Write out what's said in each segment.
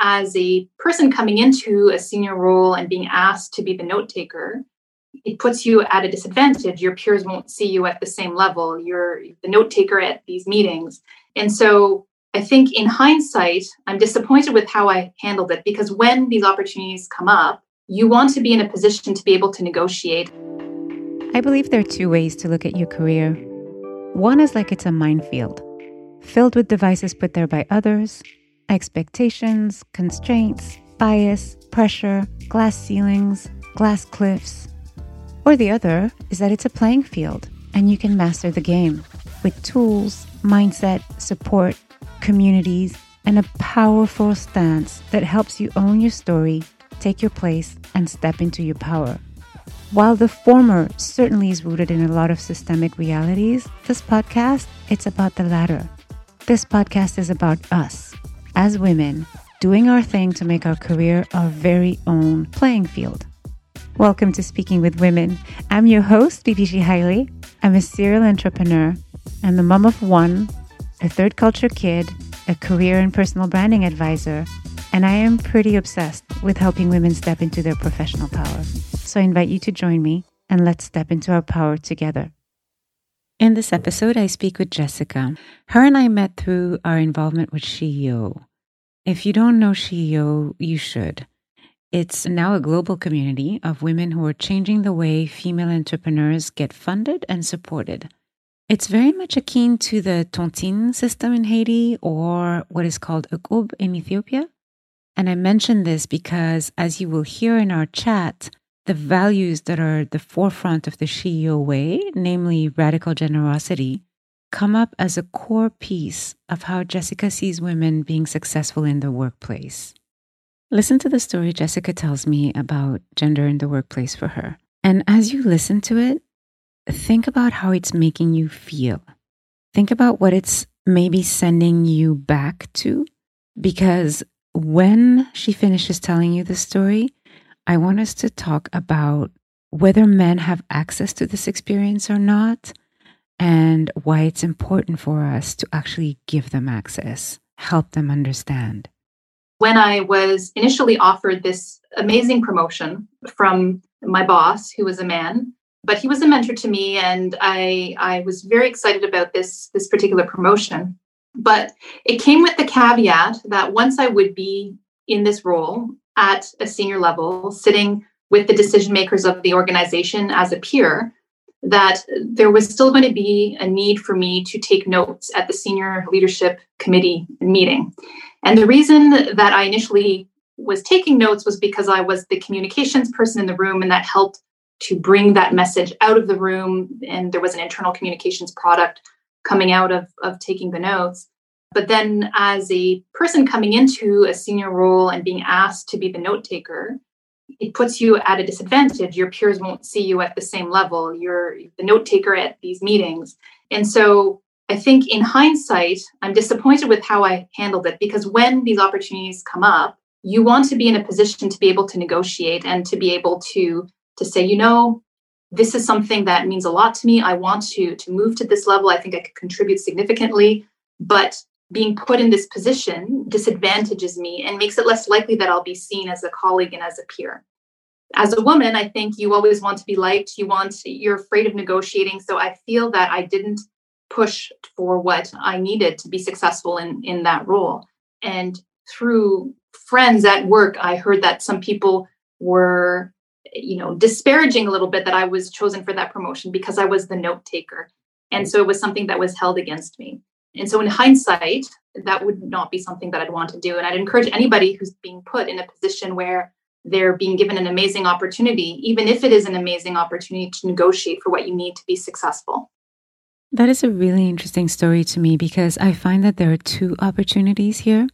as a person coming into a senior role and being asked to be the note taker, it puts you at a disadvantage. Your peers won't see you at the same level. You're the note taker at these meetings. And so I think in hindsight, I'm disappointed with how I handled it because when these opportunities come up, you want to be in a position to be able to negotiate. I believe there are two ways to look at your career. One is like it's a minefield, filled with devices put there by others, expectations, constraints, bias, pressure, glass ceilings, glass cliffs. Or the other is that it's a playing field and you can master the game with tools, mindset, support, communities, and a powerful stance that helps you own your story, take your place, and step into your power. While the former certainly is rooted in a lot of systemic realities, this podcast, it's about the latter. This podcast is about us, as women, doing our thing to make our career our very own playing field. Welcome to Speaking with Women. I'm your host, Bibishi Haile. I'm a serial entrepreneur. I'm the mom of one a third culture kid, a career and personal branding advisor, and I am pretty obsessed with helping women step into their professional power. So I invite you to join me and let's step into our power together. In this episode, I speak with Jessica. Her and I met through our involvement with SheEO. If you don't know SheEO, you should. It's now a global community of women who are changing the way female entrepreneurs get funded and supported. It's very much akin to the tontine system in Haiti or what is called Equb in Ethiopia. And I mention this because, as you will hear in our chat, the values that are the forefront of the SheEO way, namely radical generosity, come up as a core piece of how Jessica sees women being successful in the workplace. Listen to the story Jessica tells me about gender in the workplace for her. And as you listen to it, think about how it's making you feel. Think about what it's maybe sending you back to. Because when she finishes telling you the story, I want us to talk about whether men have access to this experience or not, and why it's important for us to actually give them access, help them understand. When I was initially offered this amazing promotion from my boss, who was a man, but he was a mentor to me and i i was very excited about this this particular promotion but it came with the caveat that once i would be in this role at a senior level sitting with the decision makers of the organization as a peer that there was still going to be a need for me to take notes at the senior leadership committee meeting and the reason that i initially was taking notes was because i was the communications person in the room and that helped to bring that message out of the room. And there was an internal communications product coming out of, of taking the notes. But then, as a person coming into a senior role and being asked to be the note taker, it puts you at a disadvantage. Your peers won't see you at the same level. You're the note taker at these meetings. And so I think in hindsight, I'm disappointed with how I handled it because when these opportunities come up, you want to be in a position to be able to negotiate and to be able to to say, you know, this is something that means a lot to me. I want to to move to this level. I think I could contribute significantly, but being put in this position disadvantages me and makes it less likely that I'll be seen as a colleague and as a peer. As a woman, I think you always want to be liked. You want you're afraid of negotiating. So I feel that I didn't push for what I needed to be successful in in that role. And through friends at work, I heard that some people were you know disparaging a little bit that i was chosen for that promotion because i was the note taker and so it was something that was held against me and so in hindsight that would not be something that i'd want to do and i'd encourage anybody who's being put in a position where they're being given an amazing opportunity even if it is an amazing opportunity to negotiate for what you need to be successful that is a really interesting story to me because i find that there are two opportunities here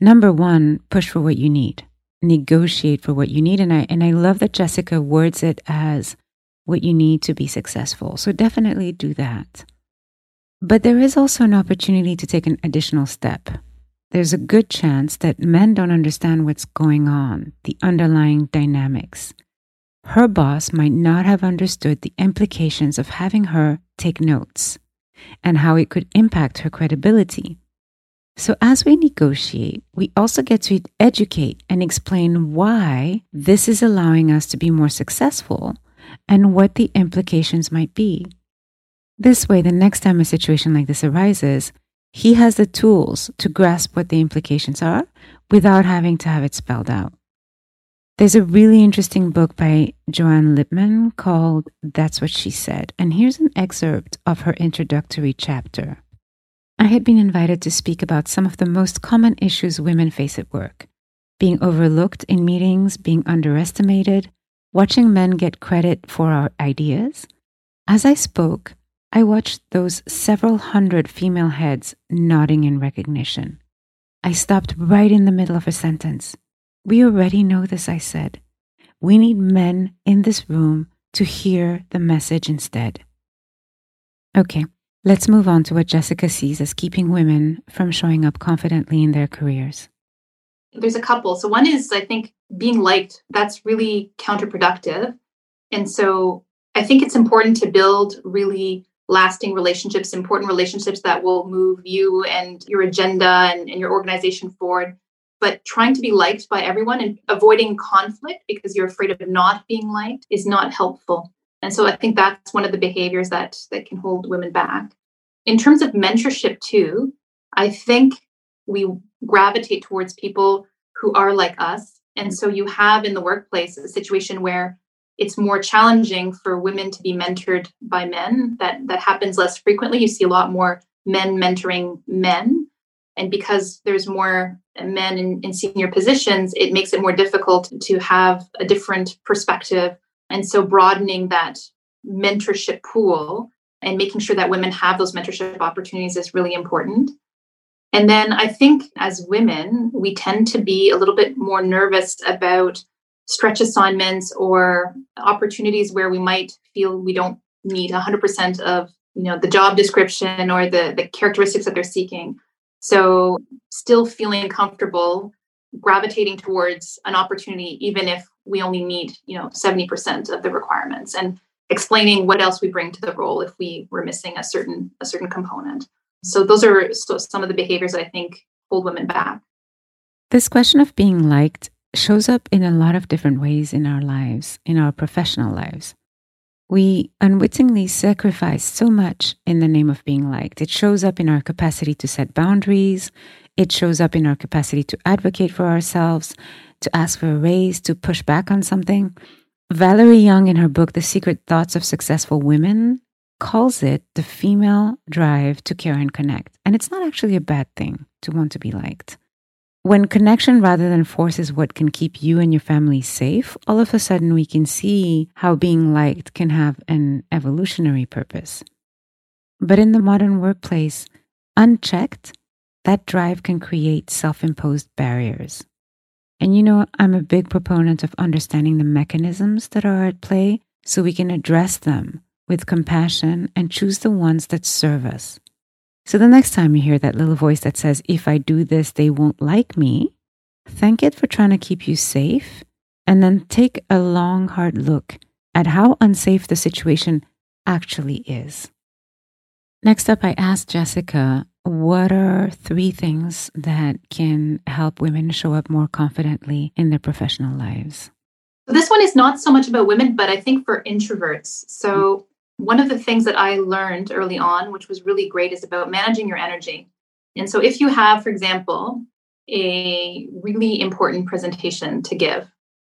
number one push for what you need negotiate for what you need. And I and I love that Jessica words it as what you need to be successful. So definitely do that. But there is also an opportunity to take an additional step. There's a good chance that men don't understand what's going on, the underlying dynamics. Her boss might not have understood the implications of having her take notes and how it could impact her credibility. So, as we negotiate, we also get to educate and explain why this is allowing us to be more successful and what the implications might be. This way, the next time a situation like this arises, he has the tools to grasp what the implications are without having to have it spelled out. There's a really interesting book by Joanne Lipman called That's What She Said, and here's an excerpt of her introductory chapter. I had been invited to speak about some of the most common issues women face at work being overlooked in meetings, being underestimated, watching men get credit for our ideas. As I spoke, I watched those several hundred female heads nodding in recognition. I stopped right in the middle of a sentence. We already know this, I said. We need men in this room to hear the message instead. Okay, let's move on to what Jessica sees as keeping women from showing up confidently in their careers. There's a couple. So, one is, I think, being liked. That's really counterproductive. And so, I think it's important to build really lasting relationships, important relationships that will move you and your agenda and, and, your organization forward. But trying to be liked by everyone and avoiding conflict because you're afraid of not being liked is not helpful. And so I think that's one of the behaviors that that can hold women back. In terms of mentorship too, I think we gravitate towards people who are like us. And so you have in the workplace a situation where it's more challenging for women to be mentored by men. That that happens less frequently. You see a lot more men mentoring men. And because there's more men in, in senior positions, it makes it more difficult to have a different perspective. And so broadening that mentorship pool and making sure that women have those mentorship opportunities is really important. And then I think as women, we tend to be a little bit more nervous about stretch assignments or opportunities where we might feel we don't need 100% of you know the job description or the the characteristics that they're seeking. So still feeling comfortable gravitating towards an opportunity even if we only need you know 70% of the requirements and explaining what else we bring to the role if we were missing a certain a certain component. So those are so some of the behaviors that i think hold women back. This question of being liked shows up in a lot of different ways in our lives, in our professional lives. We unwittingly sacrifice so much in the name of being liked. It shows up in our capacity to set boundaries. It shows up in our capacity to advocate for ourselves, to ask for a raise, to push back on something. Valerie Young, in her book, The Secret Thoughts of Successful Women, calls it the female drive to care and connect. And it's not actually a bad thing to want to be liked. When connection rather than force is what can keep you and your family safe, all of a sudden we can see how being liked can have an evolutionary purpose. But in the modern workplace, unchecked, that drive can create self imposed barriers. And you know, I'm a big proponent of understanding the mechanisms that are at play so we can address them with compassion and choose the ones that serve us. So the next time you hear that little voice that says, if I do this, they won't like me, thank it for trying to keep you safe. And then take a long, hard look at how unsafe the situation actually is. Next up, I asked Jessica, what are three things that can help women show up more confidently in their professional lives? This one is not so much about women, but I think for introverts. So one of the things that I learned early on, which was really great, is about managing your energy. And so, if you have, for example, a really important presentation to give,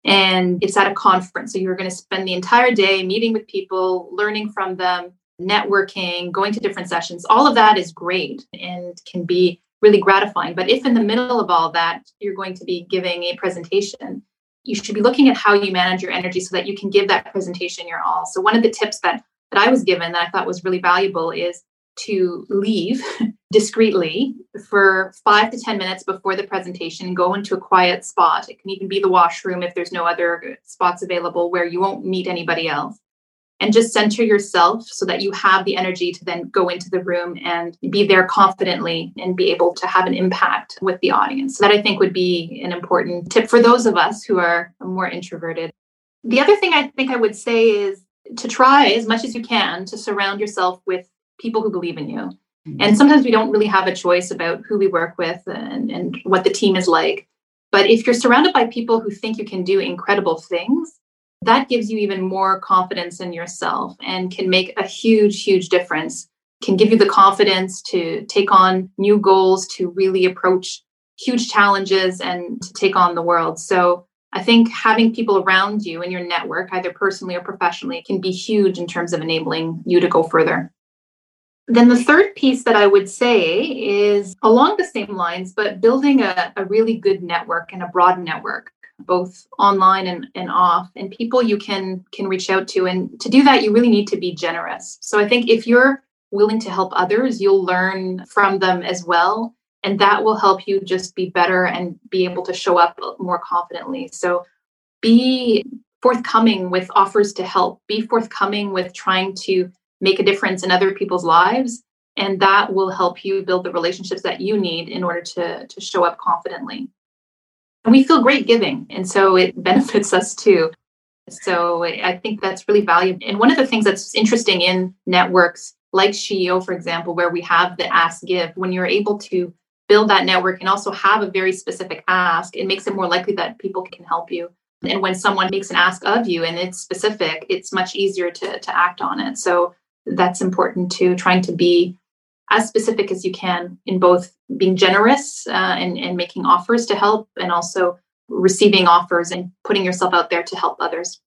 and it's at a conference, so you're going to spend the entire day meeting with people, learning from them, networking, going to different sessions, all of that is great and can be really gratifying. But if in the middle of all that, you're going to be giving a presentation, you should be looking at how you manage your energy so that you can give that presentation your all. So, one of the tips that that I was given that I thought was really valuable is to leave discreetly for five to 10 minutes before the presentation go into a quiet spot. It can even be the washroom if there's no other spots available where you won't meet anybody else. And just center yourself so that you have the energy to then go into the room and be there confidently and be able to have an impact with the audience. That I think would be an important tip for those of us who are more introverted. The other thing I think I would say is to try as much as you can to surround yourself with people who believe in you. Mm-hmm. And sometimes we don't really have a choice about who we work with and, and what the team is like. But if you're surrounded by people who think you can do incredible things, that gives you even more confidence in yourself and can make a huge, huge difference. Can give you the confidence to take on new goals, to really approach huge challenges and to take on the world. So I think having people around you in your network, either personally or professionally, can be huge in terms of enabling you to go further. Then the third piece that I would say is along the same lines, but building a, a really good network and a broad network both online and, and off and people you can can reach out to. And to do that you really need to be generous. So i think if you're willing to help others you'll learn from them as well and that will help you just be better and be able to show up more confidently so be forthcoming with offers to help be forthcoming with trying to make a difference in other people's lives and that will help you build the relationships that you need in order to to show up confidently and we feel great giving. And so it benefits us too. So I think that's really valuable. And one of the things that's interesting in networks like SheEO, for example, where we have the ask give, when you're able to build that network and also have a very specific ask, it makes it more likely that people can help you. And when someone makes an ask of you and it's specific, it's much easier to, to act on it. So that's important too, trying to be as specific as you can in both being generous uh, and, and making offers to help and also receiving offers and putting yourself out there to help others.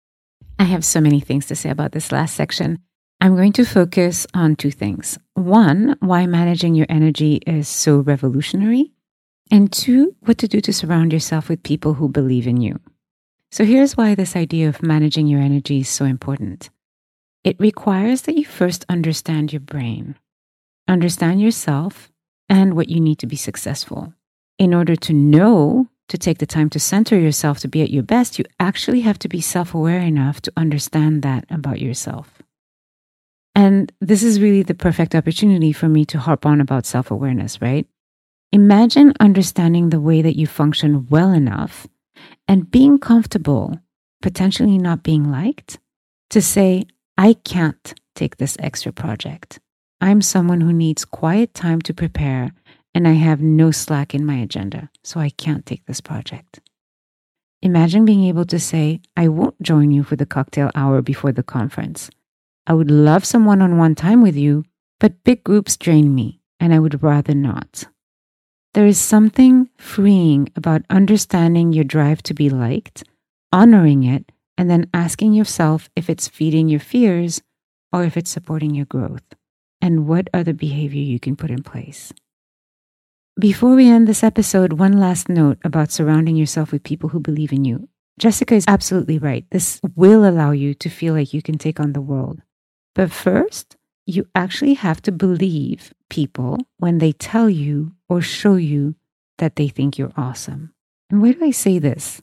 I have so many things to say about this last section. I'm going to focus on two things. One, why managing your energy is so revolutionary. And two, what to do to surround yourself with people who believe in you. So here's why this idea of managing your energy is so important. It requires that you first understand your brain understand yourself and what you need to be successful. In order to know to take the time to center yourself to be at your best, you actually have to be self aware enough to understand that about yourself. And this is really the perfect opportunity for me to harp on about self awareness, right? Imagine understanding the way that you function well enough and being comfortable, potentially not being liked, to say, I can't take this extra project. I'm someone who needs quiet time to prepare, and I have no slack in my agenda, so I can't take this project. Imagine being able to say, I won't join you for the cocktail hour before the conference. I would love some one on one time with you, but big groups drain me, and I would rather not. There is something freeing about understanding your drive to be liked, honoring it, and then asking yourself if it's feeding your fears or if it's supporting your growth and what other behavior you can put in place. Before we end this episode, one last note about surrounding yourself with people who believe in you. Jessica is absolutely right. This will allow you to feel like you can take on the world. But first, you actually have to believe people when they tell you or show you that they think you're awesome. And why do I say this?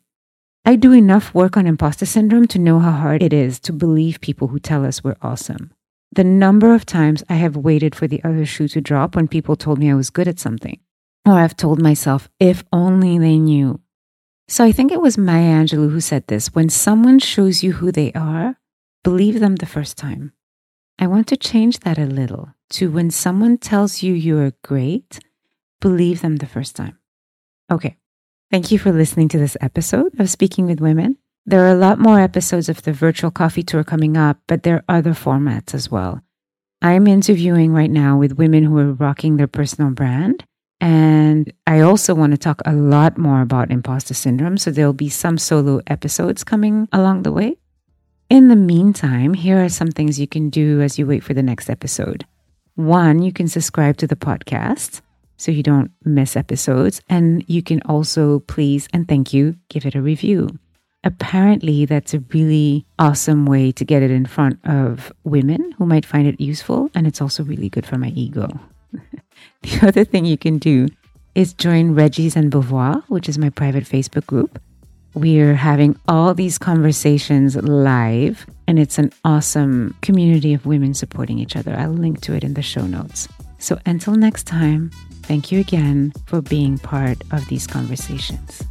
I do enough work on imposter syndrome to know how hard it is to believe people who tell us we're awesome the number of times I have waited for the other shoe to drop when people told me I was good at something. Or I've told myself, if only they knew. So I think it was Maya Angelou who said this when someone shows you who they are, believe them the first time. I want to change that a little to when someone tells you you're great, believe them the first time. Okay. Thank you for listening to this episode of Speaking with Women. There are a lot more episodes of the virtual coffee tour coming up, but there are other formats as well. I'm interviewing right now with women who are rocking their personal brand. And I also want to talk a lot more about imposter syndrome. So there'll be some solo episodes coming along the way. In the meantime, here are some things you can do as you wait for the next episode. One, you can subscribe to the podcast so you don't miss episodes. And you can also please and thank you give it a review apparently that's a really awesome way to get it in front of women who might find it useful and it's also really good for my ego the other thing you can do is join reggie's and beauvoir which is my private facebook group we're having all these conversations live and it's an awesome community of women supporting each other. I'll link to it in the show notes. So until next time thank you again for being part of these conversations